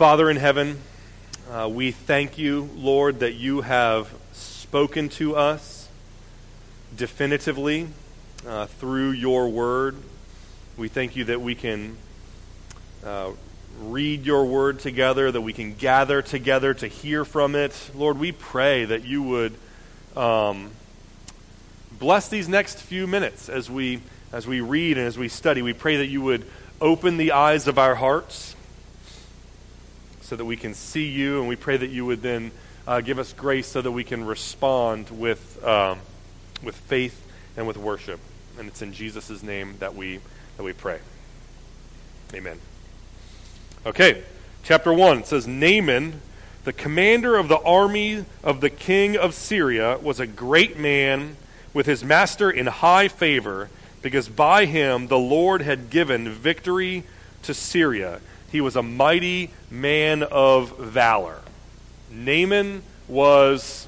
Father in heaven, uh, we thank you, Lord, that you have spoken to us definitively uh, through your word. We thank you that we can uh, read your word together, that we can gather together to hear from it. Lord, we pray that you would um, bless these next few minutes as we as we read and as we study. We pray that you would open the eyes of our hearts so that we can see you, and we pray that you would then uh, give us grace so that we can respond with, um, with faith and with worship. And it's in Jesus' name that we, that we pray. Amen. Okay, chapter 1 it says Naaman, the commander of the army of the king of Syria, was a great man with his master in high favor, because by him the Lord had given victory to Syria. He was a mighty man of valor. Naaman was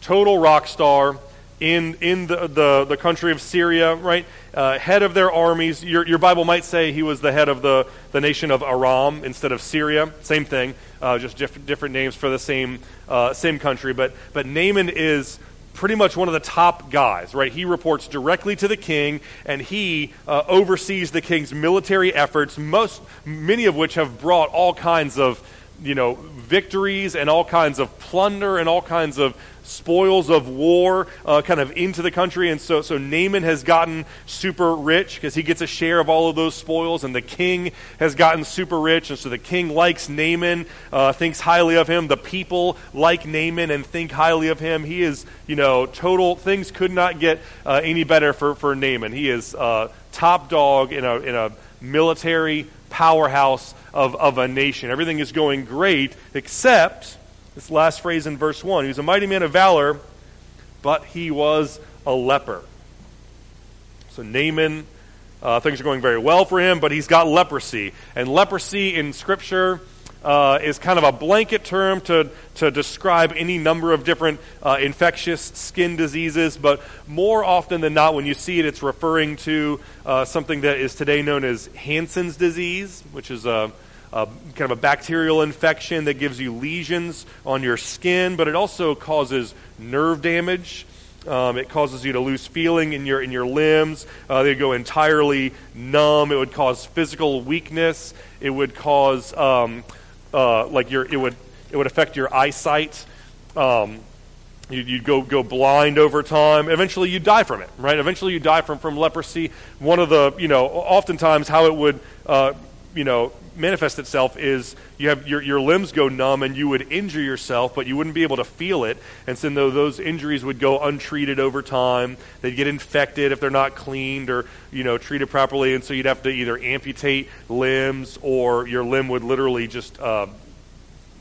total rock star in, in the, the, the country of Syria, right? Uh, head of their armies. Your, your Bible might say he was the head of the, the nation of Aram instead of Syria. Same thing, uh, just diff- different names for the same, uh, same country. But, but Naaman is pretty much one of the top guys, right? He reports directly to the king, and he uh, oversees the king's military efforts, most, many of which have brought all kinds of, you know, victories and all kinds of plunder and all kinds of spoils of war uh, kind of into the country. And so, so Naaman has gotten super rich because he gets a share of all of those spoils, and the king has gotten super rich. And so the king likes Naaman, uh, thinks highly of him. The people like Naaman and think highly of him. He is, you know, total, things could not get uh, any better for, for Naaman. He is uh, top dog in a, in a military powerhouse of, of a nation. Everything is going great, except this last phrase in verse 1. He was a mighty man of valor, but he was a leper. So Naaman, uh, things are going very well for him, but he's got leprosy. And leprosy in Scripture uh, is kind of a blanket term to, to describe any number of different uh, infectious skin diseases, but more often than not, when you see it, it's referring to uh, something that is today known as Hansen's disease, which is a uh, kind of a bacterial infection that gives you lesions on your skin, but it also causes nerve damage. Um, it causes you to lose feeling in your in your limbs. Uh, they go entirely numb. It would cause physical weakness. It would cause um, uh, like your it would it would affect your eyesight. Um, you'd, you'd, go go blind over time. Eventually, you'd die from it. Right. Eventually, you die from from leprosy. One of the you know oftentimes how it would uh, you know manifest itself is you have your, your limbs go numb and you would injure yourself, but you wouldn't be able to feel it. And so those injuries would go untreated over time. They'd get infected if they're not cleaned or you know treated properly, and so you'd have to either amputate limbs or your limb would literally just uh,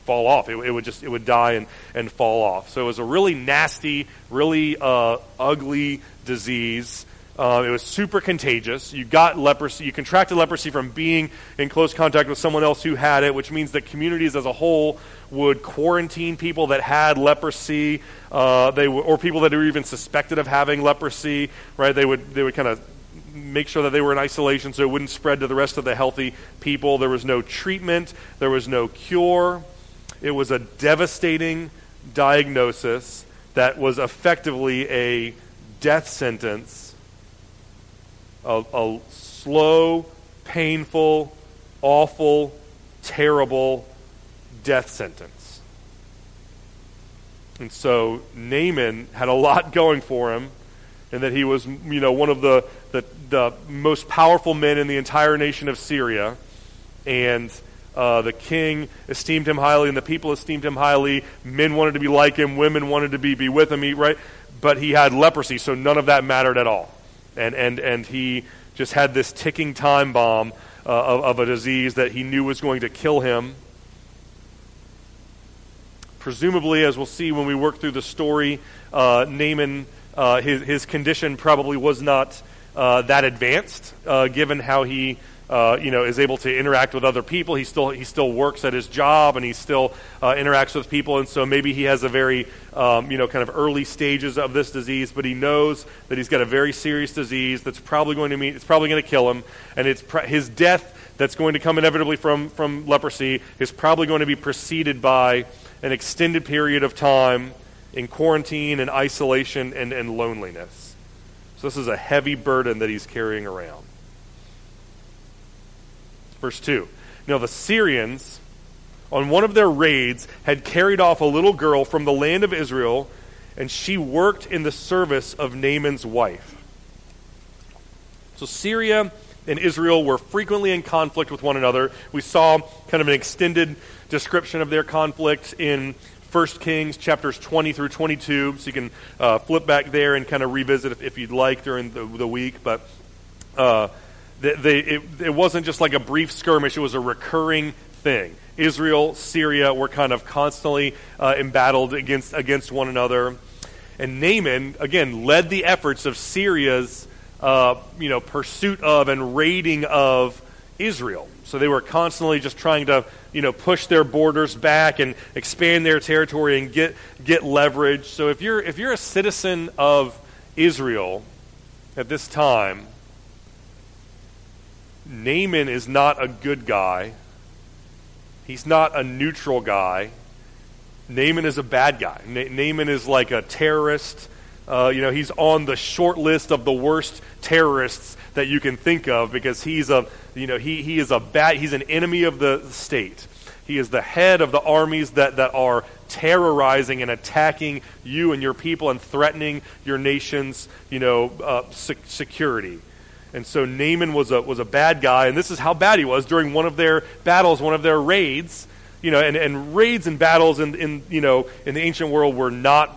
fall off. It, it, would just it would die and, and fall off. So it was a really nasty, really uh, ugly disease. Uh, it was super contagious. You got leprosy. You contracted leprosy from being in close contact with someone else who had it, which means that communities as a whole would quarantine people that had leprosy, uh, they w- or people that were even suspected of having leprosy. Right? They would they would kind of make sure that they were in isolation so it wouldn't spread to the rest of the healthy people. There was no treatment. There was no cure. It was a devastating diagnosis that was effectively a death sentence a, a slow, painful, awful, terrible death sentence. And so Naaman had a lot going for him, and that he was, you know, one of the, the, the most powerful men in the entire nation of Syria. And uh, the king esteemed him highly, and the people esteemed him highly. Men wanted to be like him, women wanted to be, be with him, right? But he had leprosy, so none of that mattered at all and, and, and he just had this ticking time bomb uh, of, of a disease that he knew was going to kill him. Presumably, as we'll see when we work through the story, uh, Naaman, uh, his, his condition probably was not uh, that advanced, uh, given how he uh, you know, is able to interact with other people. He still he still works at his job and he still uh, interacts with people, and so maybe he has a very um, you know kind of early stages of this disease, but he knows that he's got a very serious disease that's probably going to mean it's probably going to kill him, and it's his death that's going to come inevitably from, from leprosy is probably going to be preceded by an extended period of time in quarantine and isolation and, and loneliness. So, this is a heavy burden that he's carrying around. Verse 2. Now, the Syrians, on one of their raids, had carried off a little girl from the land of Israel, and she worked in the service of Naaman's wife. So, Syria and Israel were frequently in conflict with one another. We saw kind of an extended description of their conflict in 1 Kings chapters 20 through 22. So you can uh, flip back there and kind of revisit if, if you'd like during the, the week. But uh, they, they, it, it wasn't just like a brief skirmish, it was a recurring thing. Israel, Syria were kind of constantly uh, embattled against, against one another. And Naaman, again, led the efforts of Syria's uh, you know, pursuit of and raiding of Israel. So they were constantly just trying to, you know, push their borders back and expand their territory and get get leverage. So if you're if you're a citizen of Israel at this time, Naaman is not a good guy. He's not a neutral guy. Naaman is a bad guy. Na- Naaman is like a terrorist. Uh, you know, he's on the short list of the worst terrorists that you can think of because he's a, you know, he, he is a bad, he's an enemy of the state. He is the head of the armies that, that are terrorizing and attacking you and your people and threatening your nation's, you know, uh, security. And so Naaman was a, was a bad guy, and this is how bad he was during one of their battles, one of their raids. You know, and, and raids and battles in, in, you know, in the ancient world were not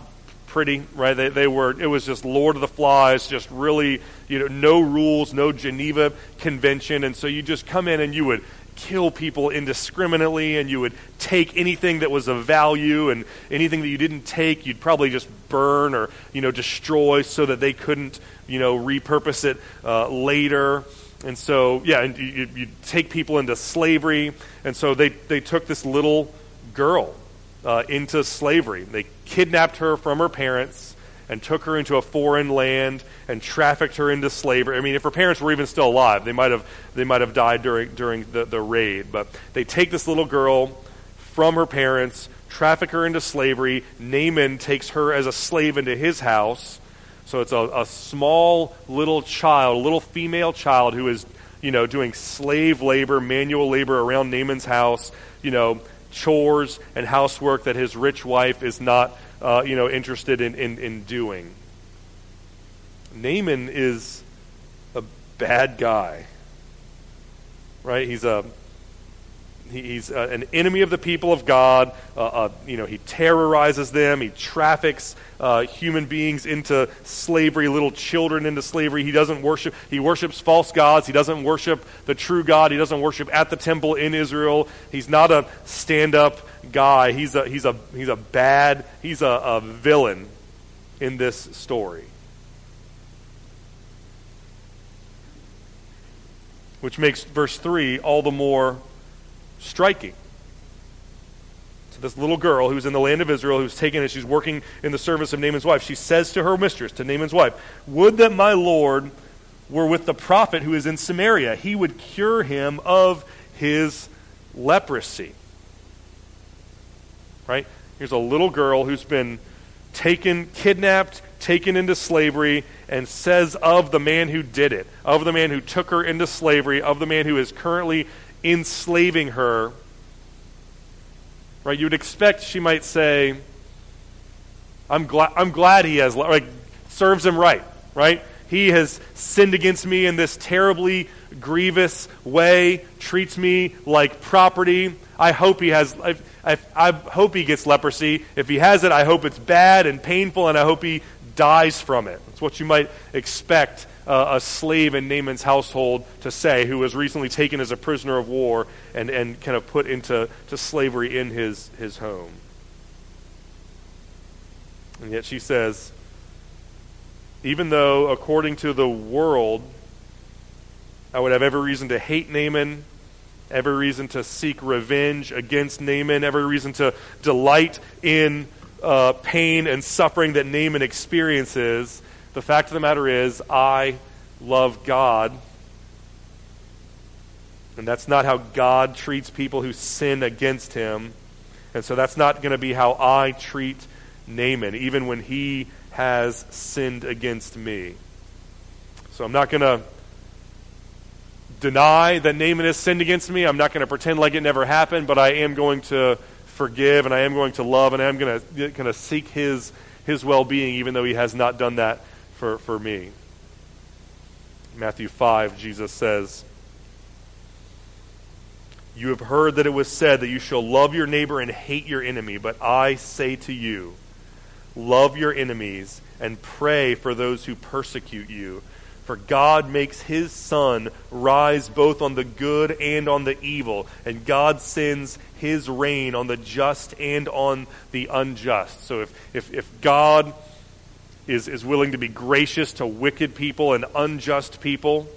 pretty, right? They, they were, it was just Lord of the Flies, just really, you know, no rules, no Geneva Convention. And so you just come in and you would kill people indiscriminately and you would take anything that was of value and anything that you didn't take you'd probably just burn or you know destroy so that they couldn't you know repurpose it uh, later and so yeah and you, you take people into slavery and so they, they took this little girl uh, into slavery. They kidnapped her from her parents and took her into a foreign land and trafficked her into slavery. I mean, if her parents were even still alive, they might have they might have died during during the, the raid. But they take this little girl from her parents, traffic her into slavery. Naaman takes her as a slave into his house. So it's a, a small little child, a little female child who is, you know, doing slave labor, manual labor around Naaman's house, you know, chores and housework that his rich wife is not, uh, you know, interested in, in, in doing. Naaman is a bad guy, right? He's a he's uh, an enemy of the people of God. Uh, uh, you know, he terrorizes them. He traffics uh, human beings into slavery, little children into slavery. He doesn't worship. He worships false gods. He doesn't worship the true God. He doesn't worship at the temple in Israel. He's not a stand-up guy. He's a he's a he's a bad. He's a, a villain in this story. Which makes verse 3 all the more striking. to this little girl who's in the land of Israel, who's taken and she's working in the service of Naaman's wife, she says to her mistress, to Naaman's wife, Would that my Lord were with the prophet who is in Samaria. He would cure him of his leprosy. Right? Here's a little girl who's been taken, kidnapped, taken into slavery, and says of the man who did it, of the man who took her into slavery, of the man who is currently enslaving her, right? You would expect she might say, I'm, glad I'm glad he has, like, serves him right, right? He has sinned against me in this terribly grievous way, treats me like property. I hope he has, I, I, I hope he gets leprosy. If he has it, I hope it's bad and painful, and I hope he dies from it. That's what you might expect uh, a slave in Naaman's household to say, who was recently taken as a prisoner of war and, and kind of put into to slavery in his, his home. And yet she says, even though according to the world, I would have every reason to hate Naaman, every reason to seek revenge against Naaman, every reason to delight in uh, pain and suffering that Naaman experiences, the fact of the matter is, I love God. And that's not how God treats people who sin against him. And so that's not going to be how I treat Naaman, even when he has sinned against me. So I'm not going to deny that Naaman has sinned against me. I'm not going to pretend like it never happened, but I am going to forgive and I am going to love and I am going to, seek his, his well being, even though he has not done that for, for me. Matthew 5, Jesus says, You have heard that it was said that you shall love your neighbor and hate your enemy, but I say to you, love your enemies and pray for those who persecute you for God makes his sun rise both on the good and on the evil, and God sends his rain on the just and on the unjust. So if, if, if God is, is willing to be gracious to wicked people and unjust people,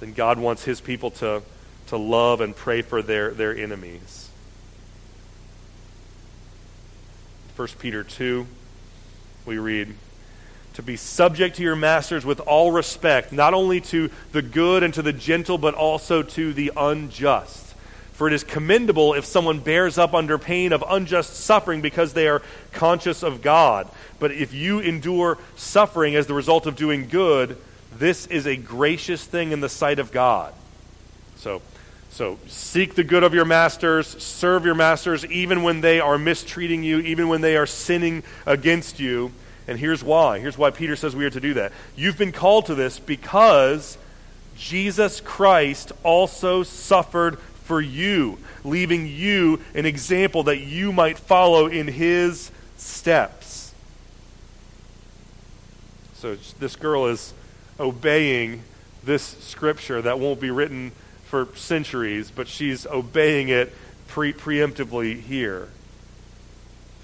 then God wants his people to, to love and pray for their, their enemies. 1 Peter 2, we read, to be subject to your masters with all respect, not only to the good and to the gentle, but also to the unjust. For it is commendable if someone bears up under pain of unjust suffering because they are conscious of God. But if you endure suffering as the result of doing good, this is a gracious thing in the sight of God. So, so seek the good of your masters, serve your masters even when they are mistreating you, even when they are sinning against you and here's why. Here's why Peter says we are to do that. You've been called to this because Jesus Christ also suffered for you, leaving you an example that you might follow in his steps. So this girl is obeying this scripture that won't be written for centuries, but she's obeying it pre- preemptively here.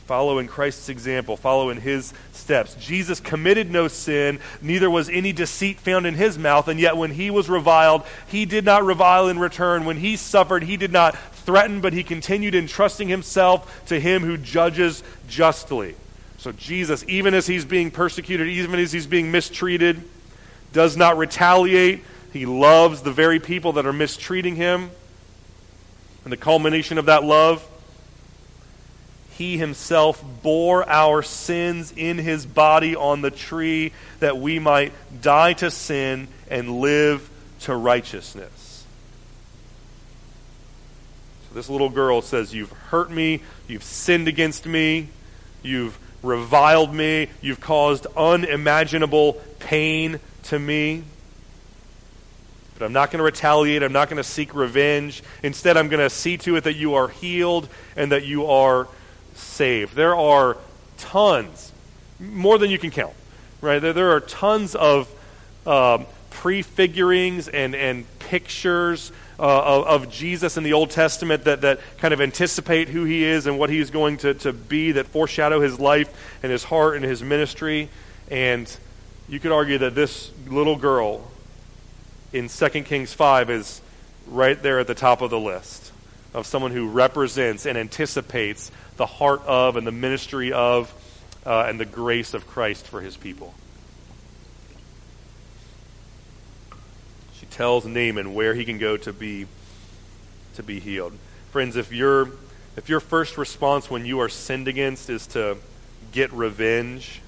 Follow in Christ's example, follow in his steps. Jesus committed no sin, neither was any deceit found in his mouth, and yet when he was reviled, he did not revile in return. When he suffered, he did not threaten, but he continued entrusting himself to him who judges justly. So Jesus, even as he's being persecuted, even as he's being mistreated, does not retaliate. He loves the very people that are mistreating him. And the culmination of that love he himself bore our sins in his body on the tree that we might die to sin and live to righteousness. So this little girl says, You've hurt me, you've sinned against me, you've reviled me, you've caused unimaginable pain to me. But I'm not going to retaliate. I'm not going to seek revenge. Instead, I'm going to see to it that you are healed and that you are saved. There are tons, more than you can count, right? There, there are tons of um, prefigurings and, and pictures uh, of, of, Jesus in the Old Testament that, that kind of anticipate who he is and what he is going to, to be, that foreshadow his life and his heart and his ministry. And you could argue that this little girl in 2 Kings 5 is right there at the top of the list of someone who represents and anticipates the heart of and the ministry of uh, and the grace of Christ for his people. She tells Naaman where he can go to be to be healed. Friends, if your if your first response when you are sinned against is to get revenge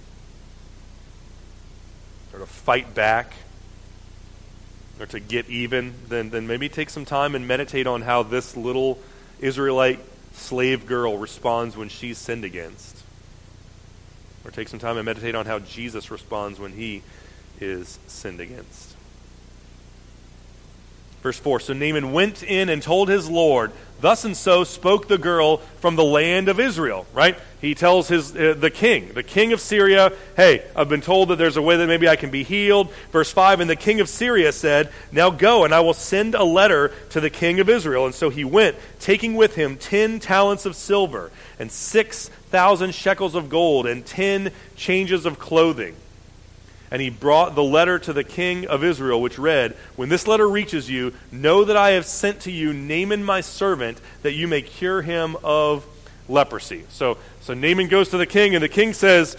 or to fight back or to get even, then, then maybe take some time and meditate on how this little Israelite slave girl responds when she's sinned against. Or take some time and meditate on how Jesus responds when he is sinned against. Verse 4 So Naaman went in and told his Lord, Thus and so spoke the girl from the land of Israel, right? He tells his, uh, the king, the king of Syria, Hey, I've been told that there's a way that maybe I can be healed. Verse 5 And the king of Syria said, Now go, and I will send a letter to the king of Israel. And so he went, taking with him ten talents of silver, and six thousand shekels of gold, and ten changes of clothing. And he brought the letter to the king of Israel, which read, When this letter reaches you, know that I have sent to you Naaman my servant, that you may cure him of leprosy. So, so Naaman goes to the king, and the king says,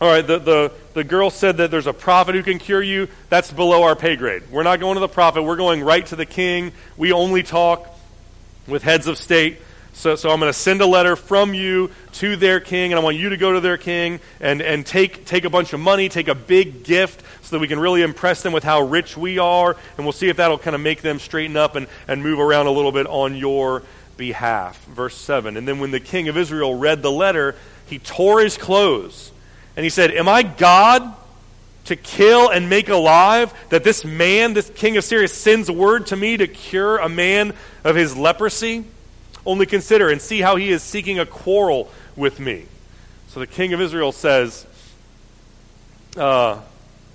all right, the, the, the girl said that there's a prophet who can cure you. That's below our pay grade. We're not going to the prophet. We're going right to the king. We only talk with heads of state. So, so I'm going to send a letter from you to their king, and I want you to go to their king and, and take, take a bunch of money, take a big gift, so that we can really impress them with how rich we are, and we'll see if that'll kind of make them straighten up and, and move around a little bit on your behalf. Verse 7. And then when the king of Israel read the letter, he tore his clothes and he said, Am I God to kill and make alive that this man, this king of Syria, sends word to me to cure a man of his leprosy? Only consider and see how he is seeking a quarrel with me. So the king of Israel says, uh,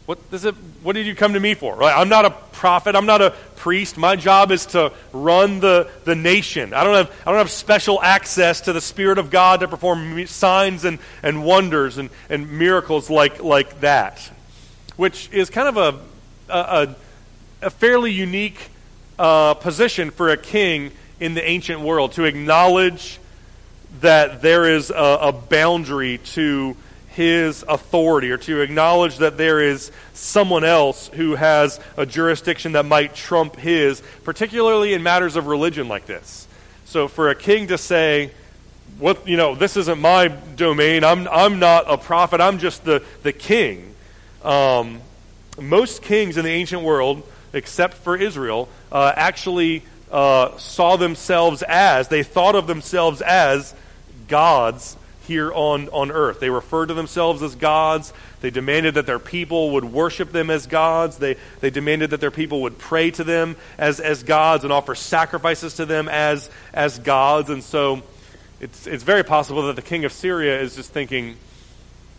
what, is it, what did you come to me for? Right? I'm not a prophet. I'm not a priest. My job is to run the, the nation. I don't, have, I don't have special access to the Spirit of God to perform signs and, and wonders and, and miracles like, like that, which is kind of a, a, a fairly unique uh, position for a king in the ancient world to acknowledge that there is a, a boundary to his authority or to acknowledge that there is someone else who has a jurisdiction that might trump his, particularly in matters of religion like this. So for a king to say, what you know, this isn't my domain. I'm I'm not a prophet. I'm just the the king. Um, most kings in the ancient world, except for Israel, uh, actually uh, saw themselves as they thought of themselves as gods here on, on earth. They referred to themselves as gods. They demanded that their people would worship them as gods. They, they demanded that their people would pray to them as, as gods and offer sacrifices to them as, as gods. And so it's, it's very possible that the king of Syria is just thinking,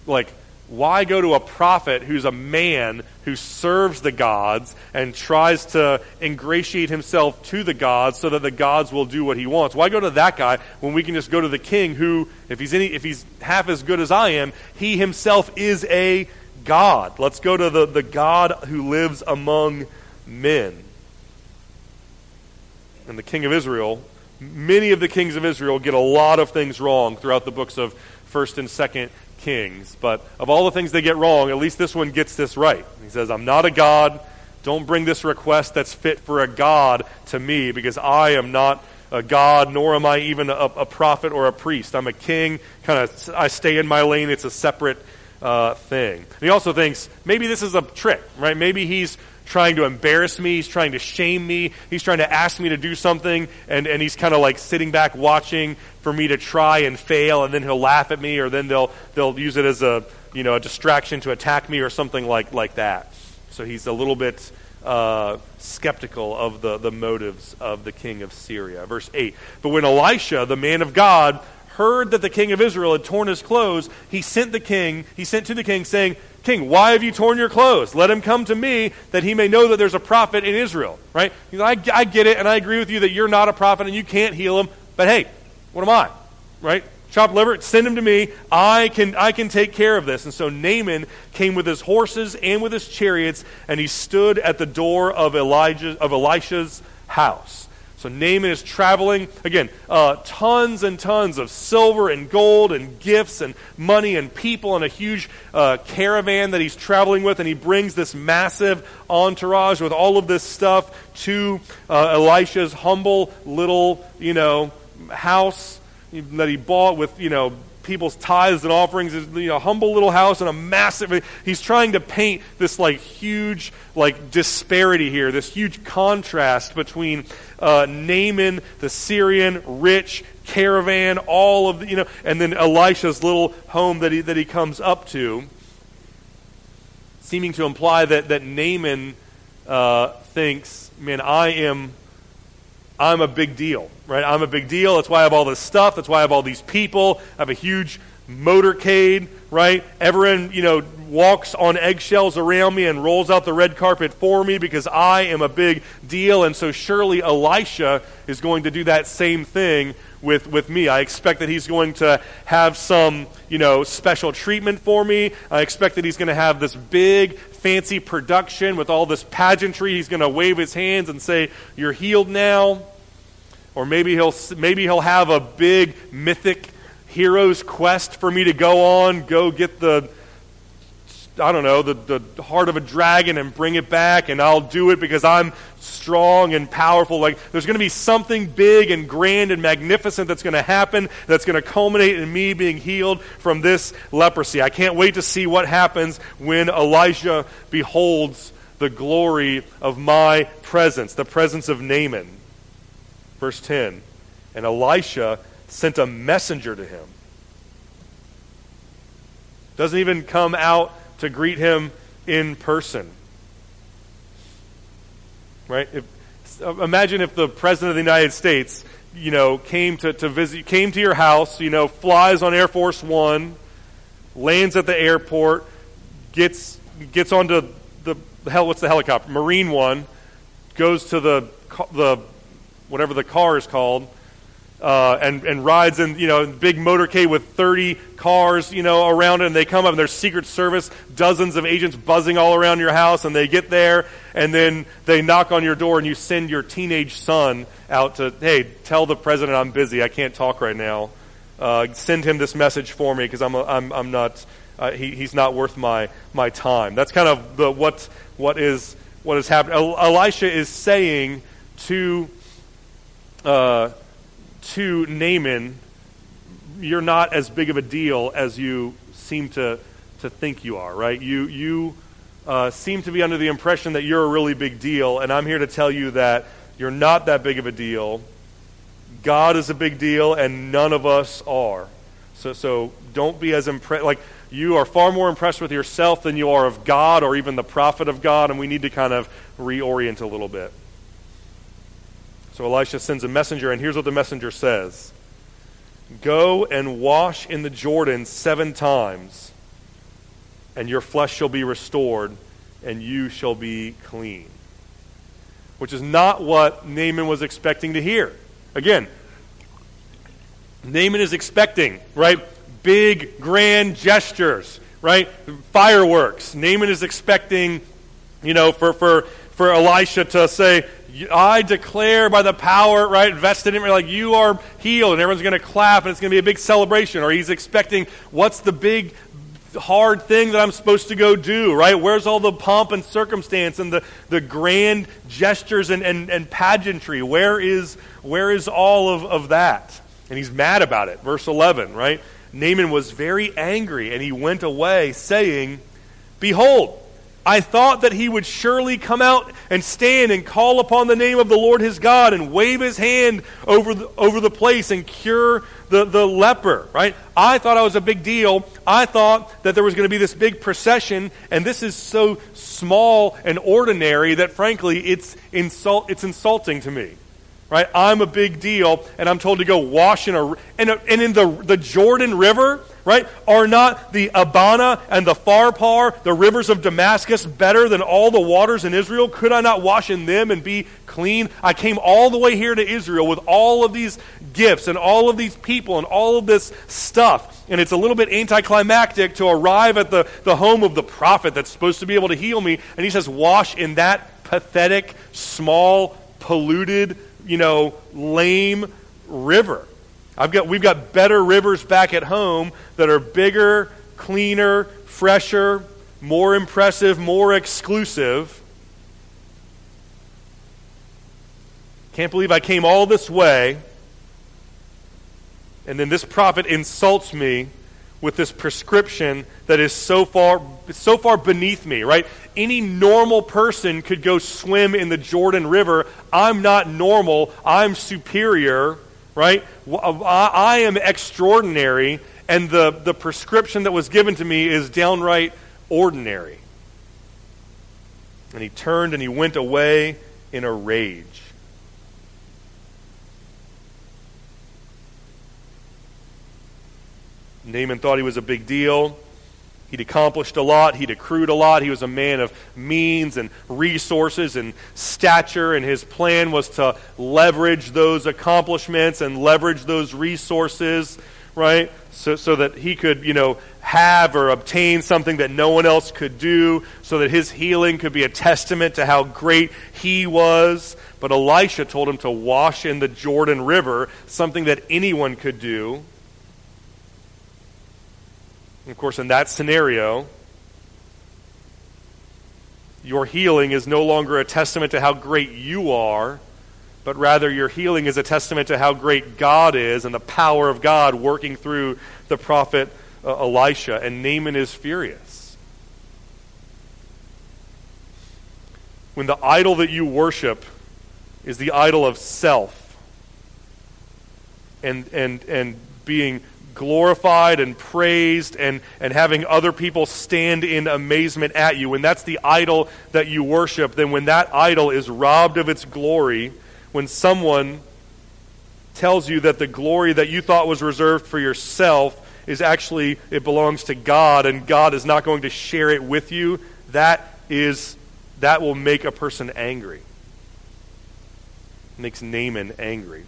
like, why go to a prophet who's a man who serves the gods and tries to ingratiate himself to the gods so that the gods will do what he wants? Why go to that guy when we can just go to the king who, if he's, any, if he's half as good as I am, he himself is a God? Let's go to the, the God who lives among men. And the king of Israel, many of the kings of Israel get a lot of things wrong throughout the books of 1st and 2nd kings. But of all the things they get wrong, at least this one gets this right. He says, I'm not a God. Don't bring this request that's fit for a God to me because I am not a God, nor am I even a, a prophet or a priest. I'm a king. Kind of, I stay in my lane. It's a separate uh, thing. And he also thinks maybe this is a trick, right? Maybe he's trying to embarrass me. He's trying to shame me. He's trying to ask me to do something, and, and he's kind of like sitting back watching for me to try and fail, and then he'll laugh at me, or then they'll, they'll use it as a, you know, a distraction to attack me or something like, like that. So he's a little bit uh, skeptical of the, the motives of the king of Syria. Verse 8 But when Elisha, the man of God, heard that the king of Israel had torn his clothes, he sent the king, he sent to the king saying, King, why have you torn your clothes? Let him come to me that he may know that there's a prophet in Israel. Right? I, I get it, and I agree with you that you're not a prophet and you can't heal him, but hey, what am I? Right? Chop liver, send him to me. I can, I can take care of this. And so Naaman came with his horses and with his chariots, and he stood at the door of, Elijah, of Elisha's house. So Naaman is traveling, again, uh, tons and tons of silver and gold and gifts and money and people and a huge uh, caravan that he's traveling with. And he brings this massive entourage with all of this stuff to uh, Elisha's humble little, you know, house that he bought with, you know, people's tithes and offerings is you know humble little house and a massive he's trying to paint this like huge like disparity here this huge contrast between uh, Naaman the Syrian rich caravan all of the, you know and then Elisha's little home that he that he comes up to seeming to imply that that Naaman uh, thinks man I am I'm a big deal, right? I'm a big deal. That's why I have all this stuff. That's why I have all these people. I have a huge motorcade, right? Everyone, you know, walks on eggshells around me and rolls out the red carpet for me because I am a big deal. And so surely Elisha is going to do that same thing with, with me. I expect that he's going to have some, you know, special treatment for me. I expect that he's going to have this big fancy production with all this pageantry. He's going to wave his hands and say, You're healed now. Or maybe he'll, maybe he'll have a big mythic hero's quest for me to go on, go get the I don't know, the, the heart of a dragon and bring it back, and I'll do it because I'm strong and powerful. Like, there's going to be something big and grand and magnificent that's going to happen that's going to culminate in me being healed from this leprosy. I can't wait to see what happens when Elijah beholds the glory of my presence, the presence of Naaman. Verse 10 And Elisha sent a messenger to him. Doesn't even come out to greet him in person. Right? If, uh, imagine if the President of the United States, you know, came to, to visit, came to your house, you know, flies on Air Force One, lands at the airport, gets, gets onto the, the hell, what's the helicopter? Marine One, goes to the, the, whatever the car is called, uh, and, and rides in, you know, big motorcade with 30 cars, you know, around it, and they come up and there's Secret Service, dozens of agents buzzing all around your house, and they get there, and then they knock on your door, and you send your teenage son out to, hey, tell the president I'm busy, I can't talk right now. Uh, send him this message for me because I'm, I'm, I'm not, uh, he, he's not worth my, my time. That's kind of the, what, what is, what is happening. Elisha is saying to, uh, to Naaman, you're not as big of a deal as you seem to, to think you are, right? You, you uh, seem to be under the impression that you're a really big deal, and I'm here to tell you that you're not that big of a deal. God is a big deal, and none of us are. So, so don't be as impressed. Like, you are far more impressed with yourself than you are of God or even the prophet of God, and we need to kind of reorient a little bit. So Elisha sends a messenger, and here's what the messenger says Go and wash in the Jordan seven times, and your flesh shall be restored, and you shall be clean. Which is not what Naaman was expecting to hear. Again, Naaman is expecting, right? Big, grand gestures, right? Fireworks. Naaman is expecting, you know, for, for, for Elisha to say, I declare by the power, right, vested in me, like you are healed, and everyone's going to clap, and it's going to be a big celebration. Or he's expecting, what's the big, hard thing that I'm supposed to go do, right? Where's all the pomp and circumstance and the, the grand gestures and, and, and pageantry? Where is, where is all of, of that? And he's mad about it. Verse 11, right? Naaman was very angry, and he went away, saying, Behold, I thought that he would surely come out and stand and call upon the name of the Lord his God and wave his hand over the, over the place and cure the, the leper, right? I thought I was a big deal. I thought that there was going to be this big procession, and this is so small and ordinary that, frankly, it's, insult, it's insulting to me. Right? I'm a big deal, and I'm told to go wash in a and, and in the the Jordan River right? Are not the Abana and the Pharpar, the rivers of Damascus, better than all the waters in Israel? Could I not wash in them and be clean? I came all the way here to Israel with all of these gifts and all of these people and all of this stuff. And it's a little bit anticlimactic to arrive at the, the home of the prophet that's supposed to be able to heal me. And he says, Wash in that pathetic, small, polluted, you know, lame river. I've got, we've got better rivers back at home that are bigger, cleaner, fresher, more impressive, more exclusive. Can't believe I came all this way. And then this prophet insults me with this prescription that is so far so far beneath me, right? Any normal person could go swim in the Jordan River. I'm not normal. I'm superior right? Uh, I am extraordinary, and the, the prescription that was given to me is downright ordinary. And he turned and he went away in a rage. Naaman thought he was a big deal. He'd accomplished a lot. He'd accrued a lot. He was a man of means and resources and stature, and his plan was to leverage those accomplishments and leverage those resources, right? So, so that he could, you know, have or obtain something that no one else could do, so that his healing could be a testament to how great he was. But Elisha told him to wash in the Jordan River, something that anyone could do. Of course, in that scenario, your healing is no longer a testament to how great you are, but rather your healing is a testament to how great God is and the power of God working through the prophet uh, Elisha. And Naaman is furious. When the idol that you worship is the idol of self and, and, and being glorified and praised and, and having other people stand in amazement at you, when that's the idol that you worship, then when that idol is robbed of its glory, when someone tells you that the glory that you thought was reserved for yourself is actually, it belongs to God and God is not going to share it with you, that is, that will make a person angry. It makes Naaman angry.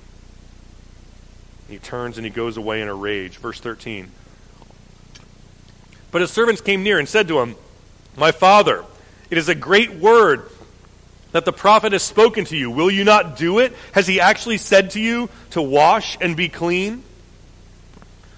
He turns and he goes away in a rage. Verse 13. But his servants came near and said to him, My father, it is a great word that the prophet has spoken to you. Will you not do it? Has he actually said to you to wash and be clean?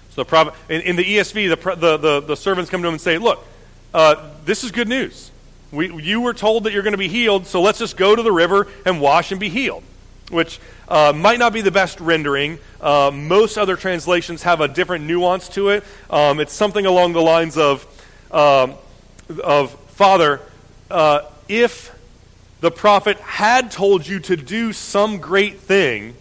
So the prophet, in, in the ESV, the, the, the, the, servants come to him and say, Look, uh, this is good news. We, you were told that you're going to be healed, so let's just go to the river and wash and be healed. Which uh, might not be the best rendering. Uh, most other translations have a different nuance to it. Um, it's something along the lines of, um, of Father, uh, if the prophet had told you to do some great thing,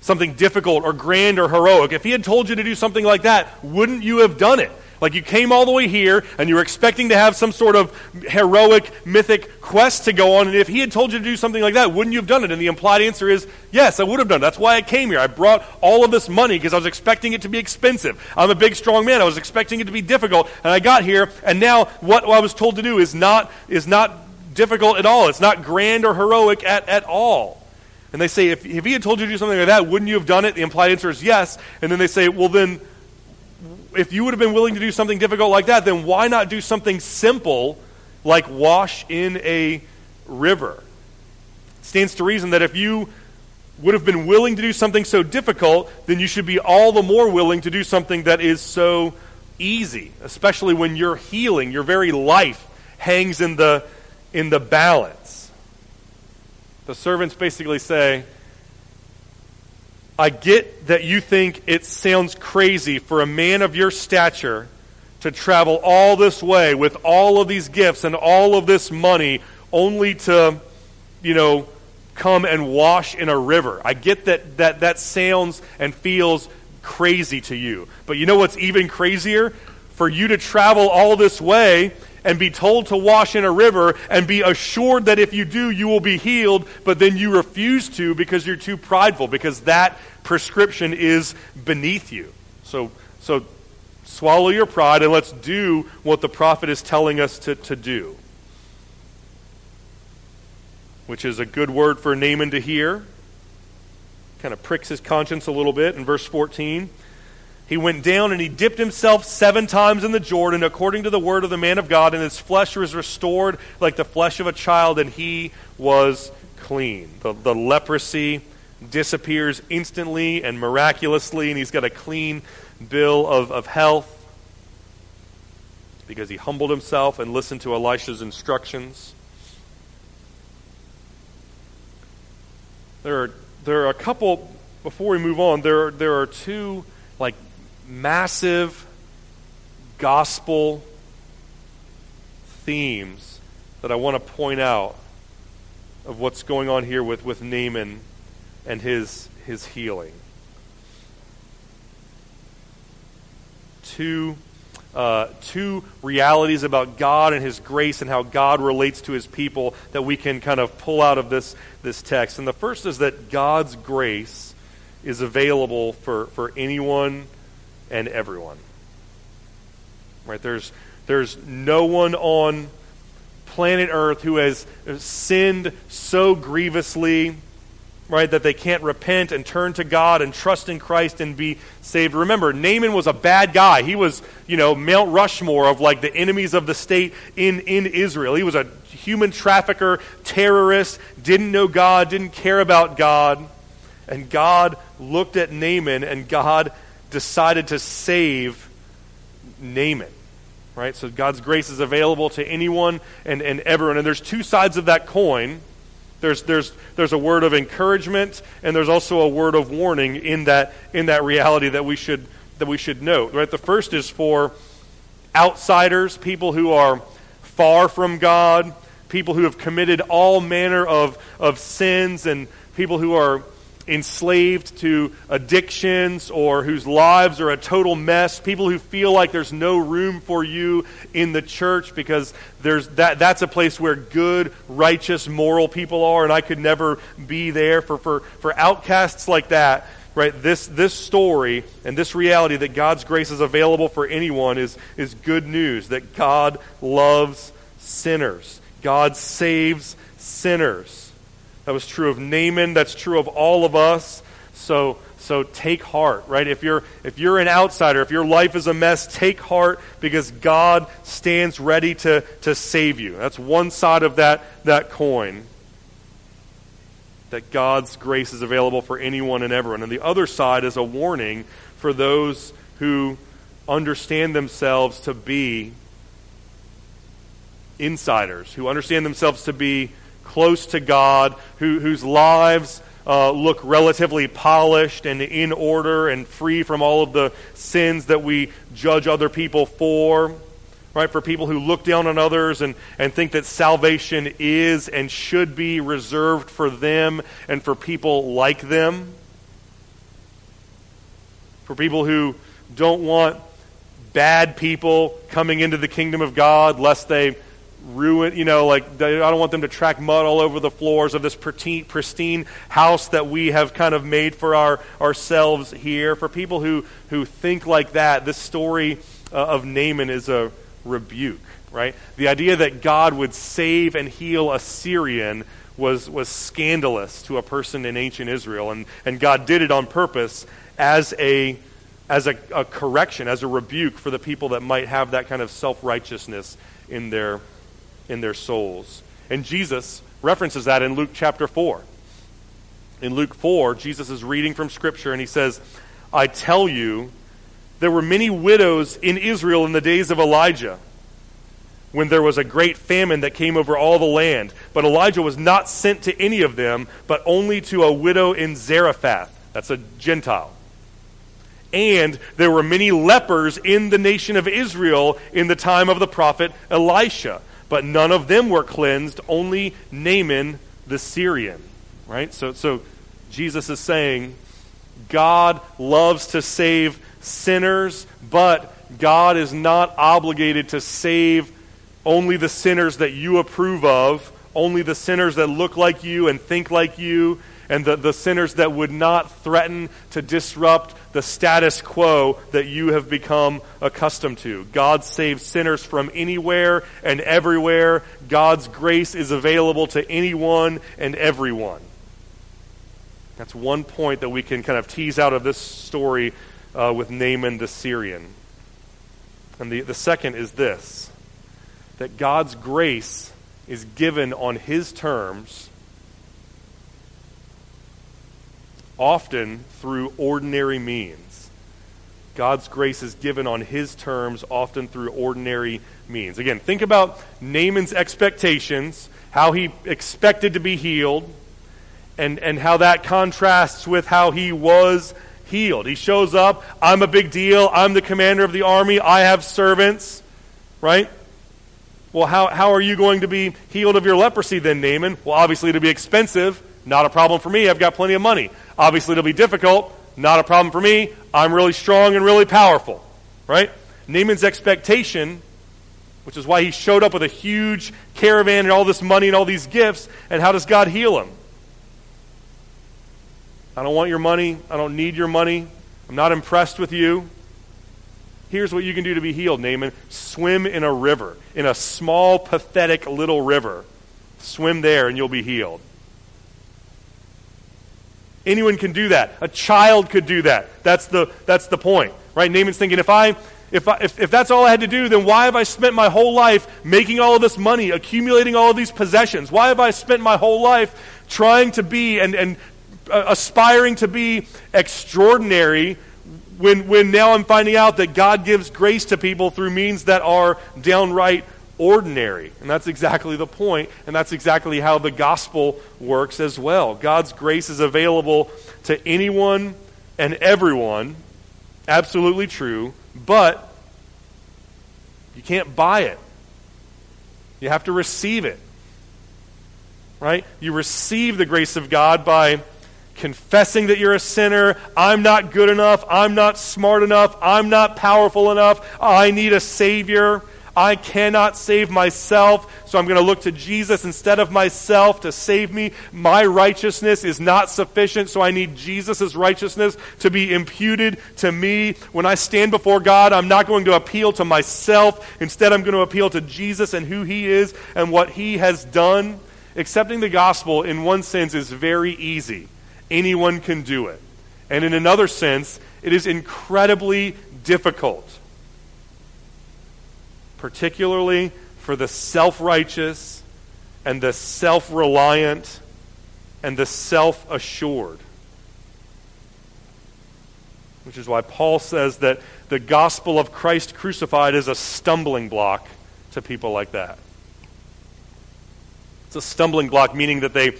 something difficult or grand or heroic, if he had told you to do something like that, wouldn't you have done it? Like you came all the way here and you were expecting to have some sort of heroic, mythic quest to go on. And if he had told you to do something like that, wouldn't you have done it? And the implied answer is yes, I would have done it. That's why I came here. I brought all of this money because I was expecting it to be expensive. I'm a big, strong man. I was expecting it to be difficult. And I got here, and now what I was told to do is not, is not difficult at all. It's not grand or heroic at, at all. And they say, if, if he had told you to do something like that, wouldn't you have done it? The implied answer is yes. And then they say, well, then if you would have been willing to do something difficult like that, then why not do something simple like wash in a river? It stands to reason that if you would have been willing to do something so difficult, then you should be all the more willing to do something that is so easy, especially when your healing, your very life, hangs in the, in the balance. The servants basically say, I get that you think it sounds crazy for a man of your stature to travel all this way with all of these gifts and all of this money only to, you know, come and wash in a river. I get that that, that sounds and feels crazy to you. But you know what's even crazier? For you to travel all this way and be told to wash in a river and be assured that if you do, you will be healed, but then you refuse to because you're too prideful, because that prescription is beneath you. So, so swallow your pride and let's do what the prophet is telling us to, to do. Which is a good word for Naaman to hear. Kind of pricks his conscience a little bit in verse 14. He went down and he dipped himself seven times in the Jordan according to the word of the man of God, and his flesh was restored like the flesh of a child, and he was clean. The, the leprosy disappears instantly and miraculously, and he's got a clean bill of, of health because he humbled himself and listened to Elisha's instructions. There are, there are a couple, before we move on, there are, there are two like massive gospel themes that I want to point out of what's going on here with, with Naaman and his, his healing. Two, uh, two realities about God and his grace and how God relates to his people that we can kind of pull out of this, this text. And the first is that God's grace is available for, for anyone and everyone. Right? There's, there's no one on planet Earth who has sinned so grievously, right, that they can't repent and turn to God and trust in Christ and be saved. Remember, Naaman was a bad guy. He was, you know, Mount Rushmore of like the enemies of the state in, in Israel. He was a human trafficker, terrorist, didn't know God, didn't care about God. And God looked at Naaman and God decided to save Naaman. right? So God's grace is available to anyone and, and everyone. And there's two sides of that coin. There's, there's, there's a word of encouragement and there's also a word of warning in that, in that reality that we, should, that we should note. Right? The first is for outsiders, people who are far from God, people who have committed all manner of, of sins, and people who are enslaved to addictions or whose lives are a total mess, people who feel like there's no room for you in the church because there's that, that's a place where good, righteous, moral people are, and I could never be there. For, for, for outcasts like that, right, this, this story and this reality that God's grace is available for anyone is, is good news, that God loves sinners. God saves sinners. That was true of Naaman. That's true of all of us. So, so take heart, right? If you're, if you're an outsider, if your life is a mess, take heart because God stands ready to, to save you. That's one side of that, that coin. That God's grace is available for anyone and everyone. And the other side is a warning for those who understand themselves to be insiders, who understand themselves to be close to God, who, whose lives uh, look relatively polished and in order and free from all of the sins that we judge other people for. Right? For people who look down on others and, and think that salvation is and should be reserved for them and for people like them. For people who don't want bad people coming into the kingdom of God lest they ruin, you know, like I don't want them to track mud all over the floors of this pristine, house that we have kind of made for our, ourselves here. For people who, who think like that, this story uh, of Naaman is a rebuke, right? The idea that God would save and heal a Syrian was, was scandalous to a person in ancient Israel, and, and God did it on purpose as a as a, a correction, as a rebuke for the people that might have that kind of self righteousness in their in their souls. And Jesus references that in Luke chapter 4. In Luke 4, Jesus is reading from Scripture and he says, I tell you, there were many widows in Israel in the days of Elijah when there was a great famine that came over all the land. But Elijah was not sent to any of them, but only to a widow in Zarephath. That's a Gentile. And there were many lepers in the nation of Israel in the time of the prophet Elisha but none of them were cleansed, only Naaman the Syrian. Right? So, so Jesus is saying God loves to save sinners, but God is not obligated to save only the sinners that you approve of, only the sinners that look like you and think like you, and the, the sinners that would not threaten to disrupt the status quo that you have become accustomed to. God saves sinners from anywhere and everywhere. God's grace is available to anyone and everyone. That's one point that we can kind of tease out of this story uh, with Naaman the Syrian. And the, the second is this that God's grace is given on his terms often through ordinary means. God's grace is given on his terms, often through ordinary means. Again, think about Naaman's expectations, how he expected to be healed, and, and how that contrasts with how he was healed. He shows up, I'm a big deal, I'm the commander of the army, I have servants, right? Well, how, how are you going to be healed of your leprosy then, Naaman? Well, obviously, it'll be expensive. Not a problem for me. I've got plenty of money. Obviously, it'll be difficult. Not a problem for me. I'm really strong and really powerful. Right? Naaman's expectation, which is why he showed up with a huge caravan and all this money and all these gifts, and how does God heal him? I don't want your money. I don't need your money. I'm not impressed with you. Here's what you can do to be healed, Naaman. Swim in a river, in a small, pathetic little river. Swim there and you'll be healed. Anyone can do that. A child could do that. That's the, that's the point, right? Naaman's thinking, if, I, if, I, if, if that's all I had to do, then why have I spent my whole life making all of this money, accumulating all of these possessions? Why have I spent my whole life trying to be and, and uh, aspiring to be extraordinary when, when now I'm finding out that God gives grace to people through means that are downright ordinary. And that's exactly the point, and that's exactly how the gospel works as well. God's grace is available to anyone and everyone, absolutely true, but you can't buy it. You have to receive it. Right? You receive the grace of God by confessing that you're a sinner. I'm not good enough. I'm not smart enough. I'm not powerful enough. I need a Savior. I cannot save myself, so I'm going to look to Jesus instead of myself to save me. My righteousness is not sufficient, so I need Jesus' righteousness to be imputed to me. When I stand before God, I'm not going to appeal to myself. Instead, I'm going to appeal to Jesus and who He is and what He has done. Accepting the gospel, in one sense, is very easy. Anyone can do it. And in another sense, it is incredibly difficult particularly for the self righteous and the self reliant and the self assured. Which is why Paul says that the gospel of Christ crucified is a stumbling block to people like that. It's a stumbling block, meaning that they,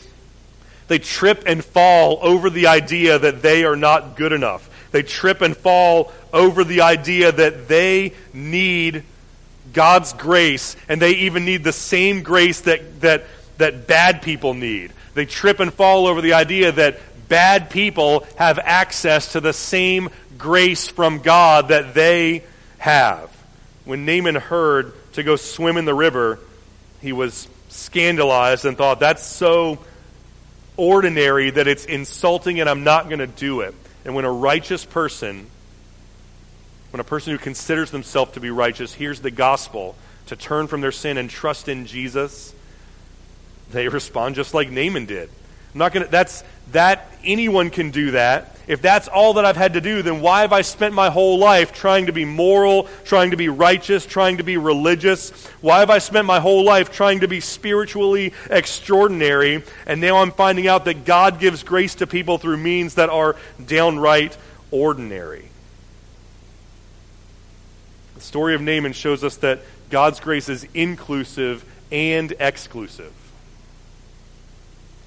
they trip and fall over the idea that they are not good enough. They trip and fall over the idea that they need God's grace, and they even need the same grace that, that, that bad people need. They trip and fall over the idea that bad people have access to the same grace from God that they have. When Naaman heard to go swim in the river, he was scandalized and thought, that's so ordinary that it's insulting and I'm not going to do it. And when a righteous person when a person who considers themselves to be righteous hears the gospel to turn from their sin and trust in Jesus, they respond just like Naaman did. I'm not going to, that's, that, anyone can do that. If that's all that I've had to do, then why have I spent my whole life trying to be moral, trying to be righteous, trying to be religious? Why have I spent my whole life trying to be spiritually extraordinary? And now I'm finding out that God gives grace to people through means that are downright ordinary. Story of Naaman shows us that God's grace is inclusive and exclusive.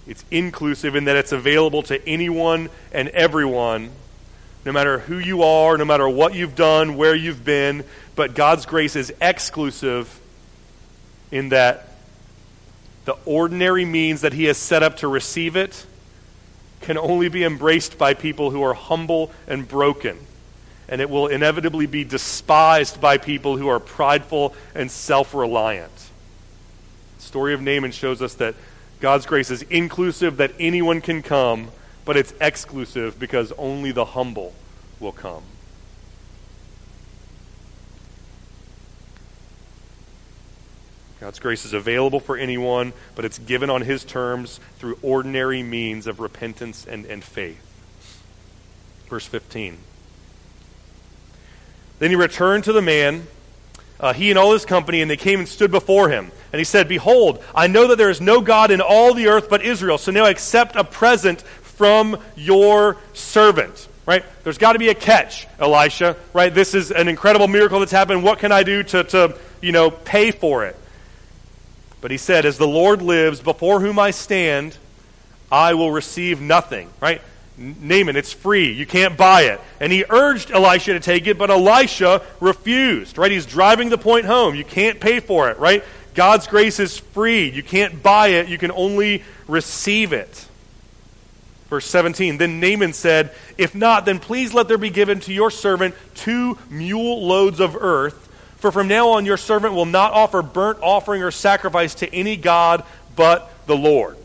It's inclusive in that it's available to anyone and everyone, no matter who you are, no matter what you've done, where you've been. But God's grace is exclusive in that the ordinary means that He has set up to receive it can only be embraced by people who are humble and broken and it will inevitably be despised by people who are prideful and self reliant. The story of Naaman shows us that God's grace is inclusive, that anyone can come, but it's exclusive because only the humble will come. God's grace is available for anyone, but it's given on his terms through ordinary means of repentance and, and faith. Verse 15. Then he returned to the man, uh, he and all his company, and they came and stood before him. And he said, Behold, I know that there is no God in all the earth but Israel. So now accept a present from your servant. Right? There's got to be a catch, Elisha. Right? This is an incredible miracle that's happened. What can I do to, to you know, pay for it? But he said, As the Lord lives, before whom I stand, I will receive nothing. Right? Naaman, it's free. You can't buy it. And he urged Elisha to take it, but Elisha refused, right? He's driving the point home. You can't pay for it, right? God's grace is free. You can't buy it. You can only receive it. Verse 17 Then Naaman said, If not, then please let there be given to your servant two mule loads of earth. For from now on your servant will not offer burnt offering or sacrifice to any God but the Lord.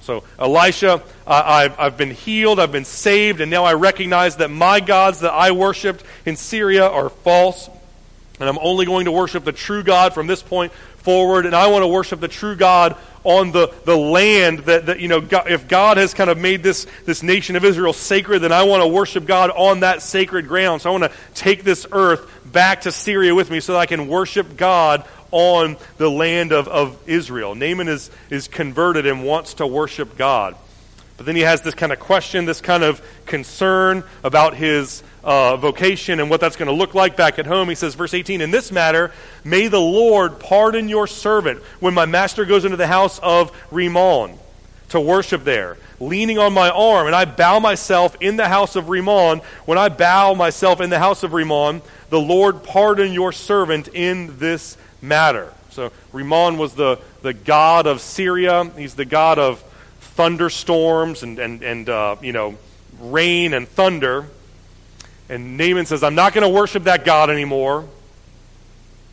So, Elisha, I've, I've been healed, I've been saved, and now I recognize that my gods that I worshiped in Syria are false, and I'm only going to worship the true God from this point forward, and I want to worship the true God on the, the land that, that you know, God, if God has kind of made this, this nation of Israel sacred, then I want to worship God on that sacred ground. So I want to take this earth back to Syria with me so that I can worship God on the land of, of Israel. Naaman is, is converted and wants to worship God. But then he has this kind of question, this kind of concern about his uh, vocation and what that's going to look like back at home. He says, verse 18, In this matter, may the Lord pardon your servant when my master goes into the house of Rimmon to worship there, leaning on my arm, and I bow myself in the house of Rimmon. When I bow myself in the house of Rimmon, the Lord pardon your servant in this matter. So Rimmon was the, the god of Syria. He's the god of thunderstorms and, and, and uh, you know, rain and thunder. And Naaman says, I'm not going to worship that God anymore.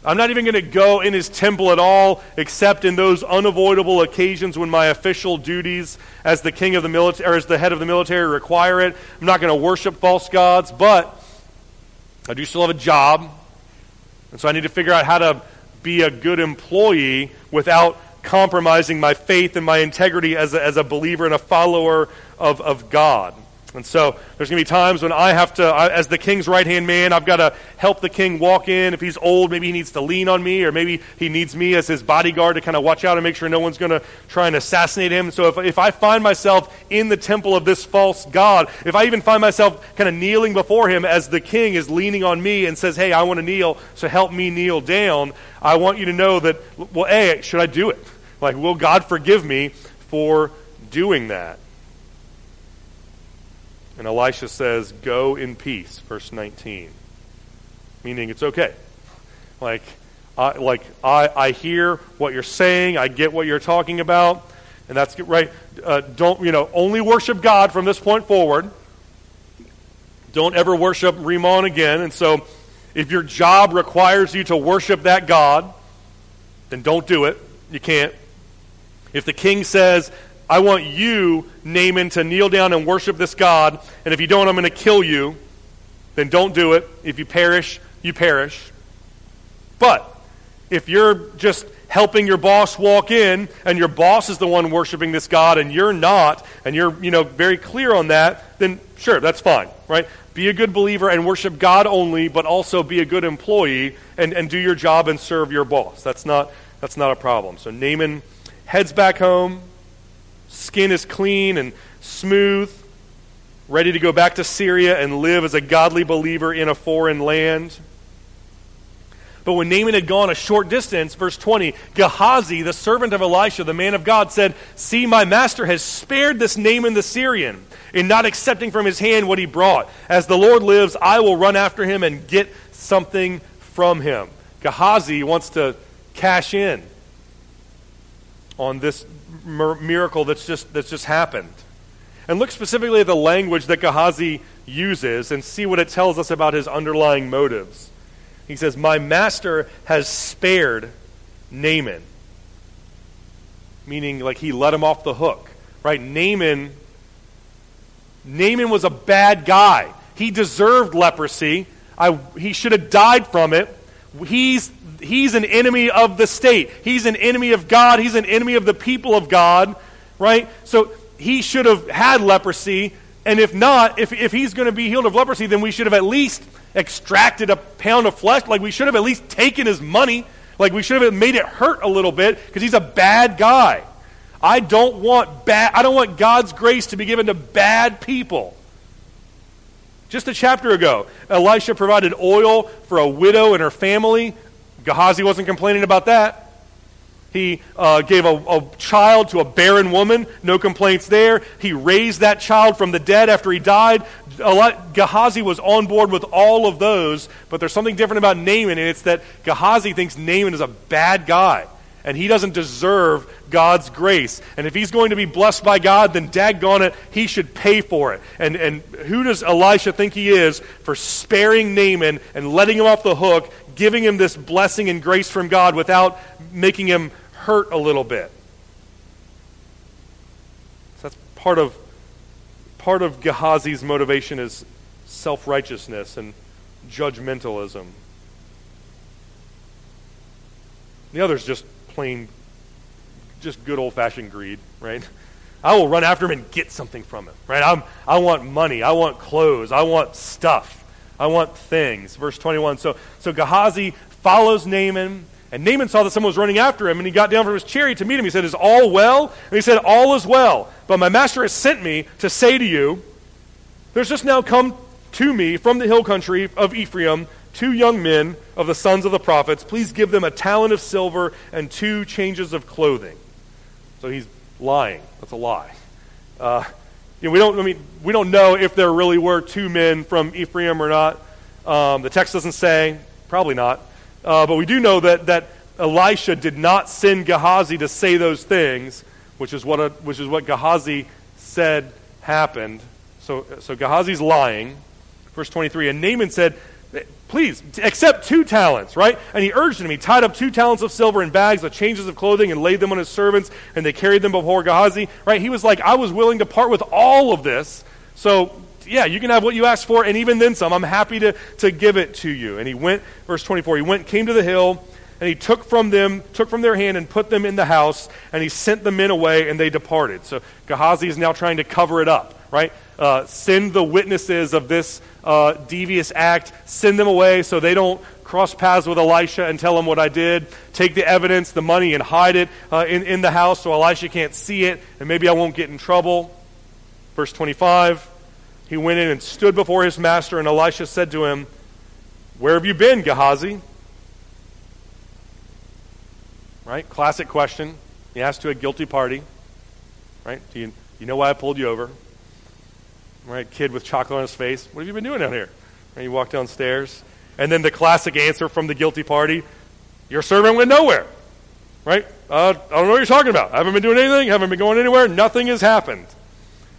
I'm not even going to go in his temple at all, except in those unavoidable occasions when my official duties as the king of the military, or as the head of the military require it. I'm not going to worship false gods, but I do still have a job. And so I need to figure out how to be a good employee without compromising my faith and my integrity as a, as a believer and a follower of, of God. And so there's going to be times when I have to, I, as the king's right hand man, I've got to help the king walk in. If he's old, maybe he needs to lean on me, or maybe he needs me as his bodyguard to kind of watch out and make sure no one's going to try and assassinate him. So if, if I find myself in the temple of this false God, if I even find myself kind of kneeling before him as the king is leaning on me and says, Hey, I want to kneel, so help me kneel down, I want you to know that, well, A, should I do it? Like, will God forgive me for doing that? And Elisha says, Go in peace, verse 19. Meaning it's okay. Like, I, like I, I hear what you're saying, I get what you're talking about, and that's right. Uh, don't, you know, only worship God from this point forward. Don't ever worship Rimmon again. And so, if your job requires you to worship that God, then don't do it. You can't. If the king says, I want you, Naaman, to kneel down and worship this God, and if you don't, I'm going to kill you, then don't do it. If you perish, you perish. But if you're just helping your boss walk in and your boss is the one worshiping this God and you're not and you're you know very clear on that then sure that's fine right be a good believer and worship God only but also be a good employee and, and do your job and serve your boss that's not that's not a problem so Naaman heads back home. Skin is clean and smooth, ready to go back to Syria and live as a godly believer in a foreign land. But when Naaman had gone a short distance, verse 20, Gehazi, the servant of Elisha, the man of God, said, See, my master has spared this Naaman the Syrian in not accepting from his hand what he brought. As the Lord lives, I will run after him and get something from him. Gehazi wants to cash in on this miracle that's just, that's just happened. And look specifically at the language that Gehazi uses and see what it tells us about his underlying motives. He says, My master has spared Naaman. Meaning, like, he let him off the hook. Right? Naaman, Naaman was a bad guy. He deserved leprosy. I, he should have died from it. He's he's an enemy of the state. He's an enemy of God. He's an enemy of the people of God, right? So he should have had leprosy. And if not, if, if he's going to be healed of leprosy, then we should have at least extracted a pound of flesh. Like we should have at least taken his money. Like we should have made it hurt a little bit because he's a bad guy. I don't want bad I don't want God's grace to be given to bad people. Just a chapter ago, Elisha provided oil for a widow and her family Gehazi wasn't complaining about that. He uh, gave a, a, child to a barren woman, no complaints there. He raised that child from the dead after he died. Gehazi was on board with all of those, but there's something different about Naaman, and it's that Gehazi thinks Naaman is a bad guy, and he doesn't deserve God's grace. And if he's going to be blessed by God, then daggone it, he should pay for it. And, and who does Elisha think he is for sparing Naaman and letting him off the hook giving him this blessing and grace from God without making him hurt a little bit. So that's part of part of Gehazi's motivation is self-righteousness and judgmentalism. The other is just plain just good old-fashioned greed, right? I will run after him and get something from him, right? I'm, I want money. I want clothes. I want stuff. I want things. Verse 21. So, so Gehazi follows Naaman And Naaman saw that someone was running after him, and he got down from his chariot to meet him. He said, Is all well? And he said, All is well. But my master has sent me to say to you, There's just now come to me from the hill country of Ephraim two young men of the sons of the prophets. Please give them a talent of silver and two changes of clothing. So he's lying. That's a lie. Uh, you know, we don't. I mean, we don't know if there really were two men from Ephraim or not. Um, the text doesn't say. Probably not. Uh, but we do know that that Elisha did not send Gehazi to say those things, which is what a, which is what Gehazi said happened. So so Gehazi's lying. Verse 23. And Naaman said, Please, accept two talents, right? And he urged him. He tied up two talents of silver in bags with changes of clothing and laid them on his servants, and they carried them before Gehazi, right? He was like, I was willing to part with all of this. So, yeah, you can have what you asked for, and even then some. I'm happy to, to give it to you. And he went, verse 24, he went, came to the hill, and he took from them, took from their hand and put them in the house, and he sent the men away, and they departed. So Gehazi is now trying to cover it up, right? Uh, send the witnesses of this uh, devious act, send them away so they don't cross paths with Elisha and tell him what I did. Take the evidence, the money, and hide it uh, in, in the house so Elisha can't see it, and maybe I won't get in trouble. Verse 25 He went in and stood before his master, and Elisha said to him, Where have you been, Gehazi? Right? Classic question. He asked to a guilty party. Right? Do you, you know why I pulled you over? Right? Kid with chocolate on his face. What have you been doing out here? And you walk downstairs. And then the classic answer from the guilty party Your servant went nowhere. Right? Uh, I don't know what you're talking about. I haven't been doing anything, haven't been going anywhere, nothing has happened.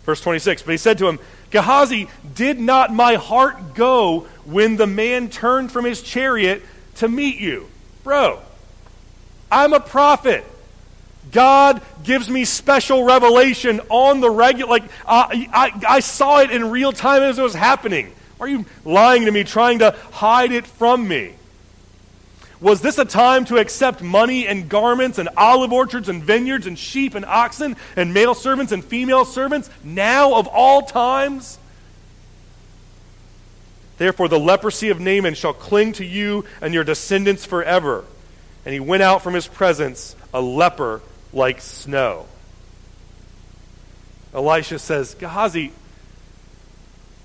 Verse 26. But he said to him, Gehazi, did not my heart go when the man turned from his chariot to meet you? Bro, I'm a prophet. God gives me special revelation on the regular. Like, I, I, I saw it in real time as it was happening. Are you lying to me, trying to hide it from me? Was this a time to accept money and garments and olive orchards and vineyards and sheep and oxen and male servants and female servants now of all times? Therefore, the leprosy of Naaman shall cling to you and your descendants forever. And he went out from his presence, a leper like snow. Elisha says, Gehazi,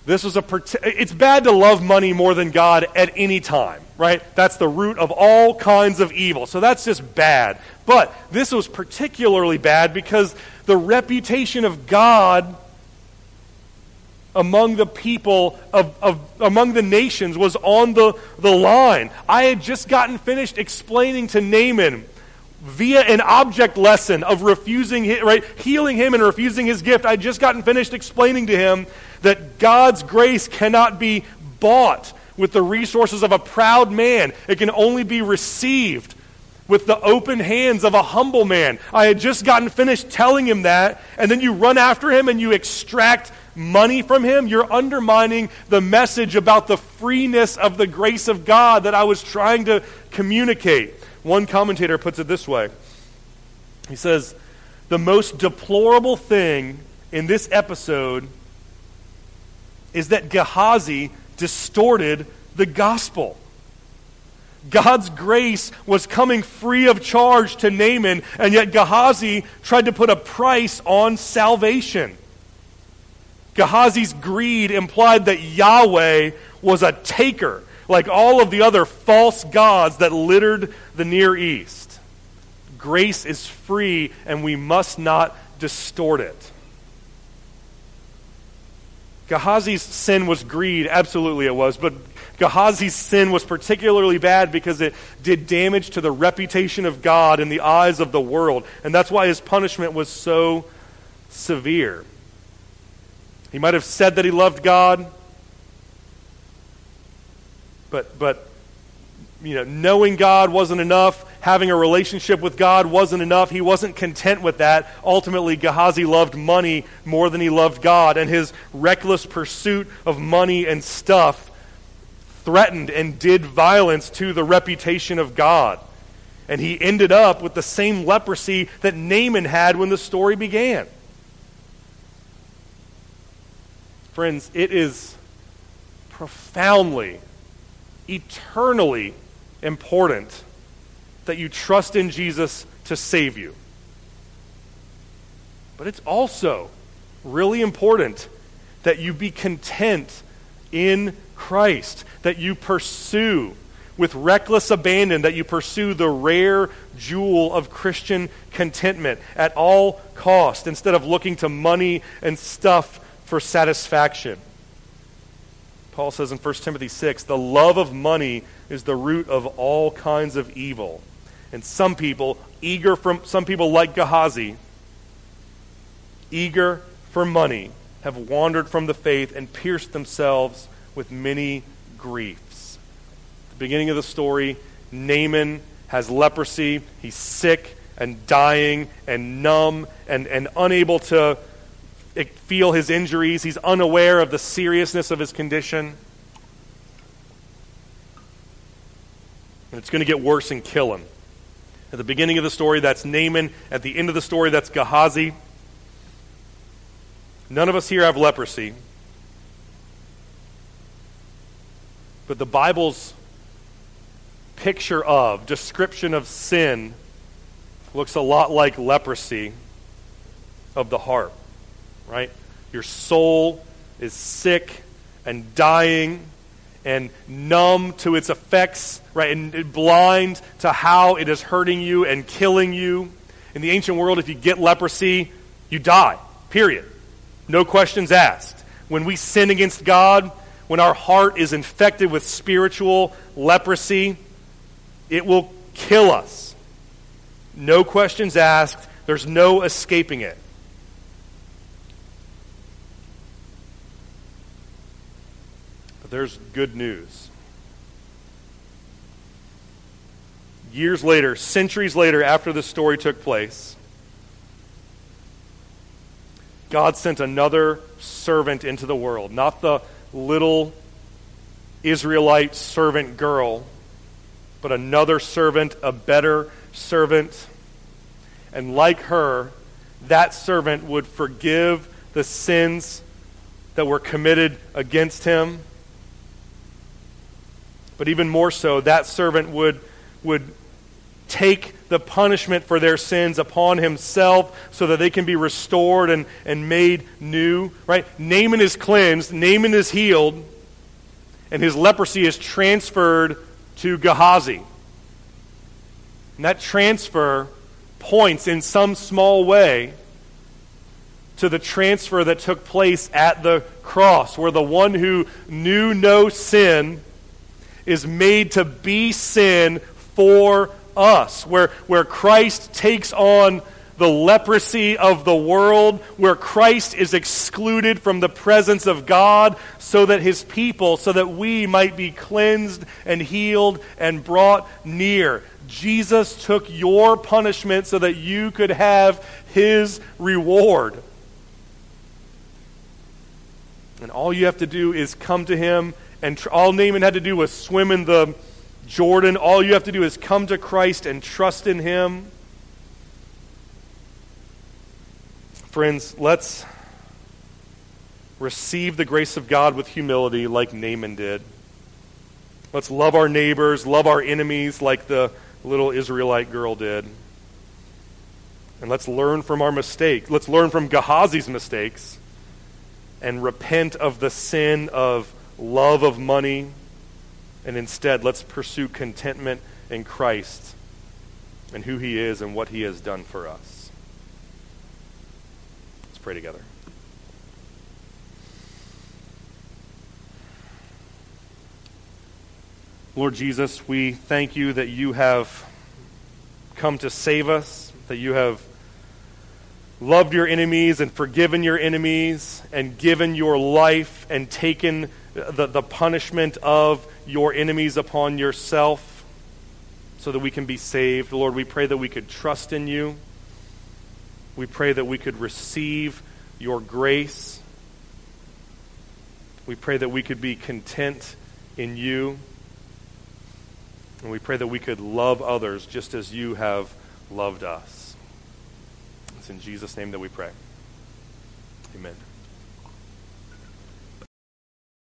this was a it's bad to love money more than God at any time, right? That's the root of all kinds of evil. So that's just bad. But this was particularly bad because the reputation of God among the people of, of among the nations was on the, the line. I had just gotten finished explaining to Naaman via an object lesson of refusing, right, healing him and refusing his gift. I'd just gotten finished explaining to him that God's grace cannot be bought with the resources of a proud man. It can only be received with the open hands of a humble man. I had just gotten finished telling him that, and then you run after him and you extract money from him. You're undermining the message about the freeness of the grace of God that I was trying to communicate. One commentator puts it this way He says, The most deplorable thing in this episode is that Gehazi distorted the gospel. God's grace was coming free of charge to Naaman, and yet Gehazi tried to put a price on salvation. Gehazi's greed implied that Yahweh was a taker like all of the other false gods that littered the Near East. Grace is free, and we must not distort it. Gehazi's sin was greed. Absolutely it was. But Gehazi's sin was particularly bad because it did damage to the reputation of God in the eyes of the world. And that's why his punishment was so severe. He might have said that he loved God, but, but you know, knowing God wasn't enough. Having a relationship with God wasn't enough. He wasn't content with that. Ultimately, Gehazi loved money more than he loved God, and his reckless pursuit of money and stuff threatened and did violence to the reputation of God. And he ended up with the same leprosy that Naaman had when the story began. Friends, it is profoundly eternally important that you trust in Jesus to save you. But it's also really important that you be content in Christ, that you pursue with reckless abandon, that you pursue the rare jewel of Christian contentment at all cost instead of looking to money and stuff for satisfaction. Paul says in 1 Timothy 6 the love of money is the root of all kinds of evil. And some people, eager from some people like Gehazi, eager for money, have wandered from the faith and pierced themselves with many griefs. At the beginning of the story, Naaman has leprosy. He's sick and dying and numb and, and unable to feel his injuries. He's unaware of the seriousness of his condition. And it's going to get worse and kill him. At the beginning of the story, that's Naaman. At the end of the story, that's Gehazi. None of us here have leprosy. But the Bible's picture of, description of sin looks a lot like leprosy of the heart, right? Your soul is sick and dying and numb to its effects, right? And blind to how it is hurting you and killing you. In the ancient world, if you get leprosy, you die, period. No questions asked. When we sin against God, when our heart is infected with spiritual leprosy, it will kill us. No questions asked. There's no escaping it. There's good news. Years later, centuries later, after this story took place, God sent another servant into the world. Not the little Israelite servant girl, but another servant, a better servant. And like her, that servant would forgive the sins that were committed against him. But even more so, that servant would, would take the punishment for their sins upon himself so that they can be restored and, and made new. Right? Naaman is cleansed, Naaman is healed, and his leprosy is transferred to Gehazi. And that transfer points in some small way to the transfer that took place at the cross, where the one who knew no sin is made to be sin for us, where, where Christ takes on the leprosy of the world, where Christ is excluded from the presence of God, so that his people, so that we might be cleansed and healed and brought near. Jesus took your punishment so that you could have his reward. And all you have to do is come to him, and tr- all Naaman had to do was swim in the Jordan. All you have to do is come to Christ and trust in Him. Friends, let's receive the grace of God with humility like Naaman did. Let's love our neighbors, love our enemies like the little Israelite girl did. And let's learn from our mistakes. Let's learn from Gehazi's mistakes and repent of the sin of love of money and instead, let's pursue contentment in Christ and who He is and what He has done for us. Let's pray together. Lord Jesus, we thank you that you have come to save us, that you have loved your enemies and forgiven your enemies and given your life and taken the, the punishment of your enemies upon yourself so that we can be saved. Lord, we pray that we could trust in you. We pray that we could receive your grace. We pray that we could be content in you. And we pray that we could love others just as you have loved us. It's in Jesus' name that we pray. Amen.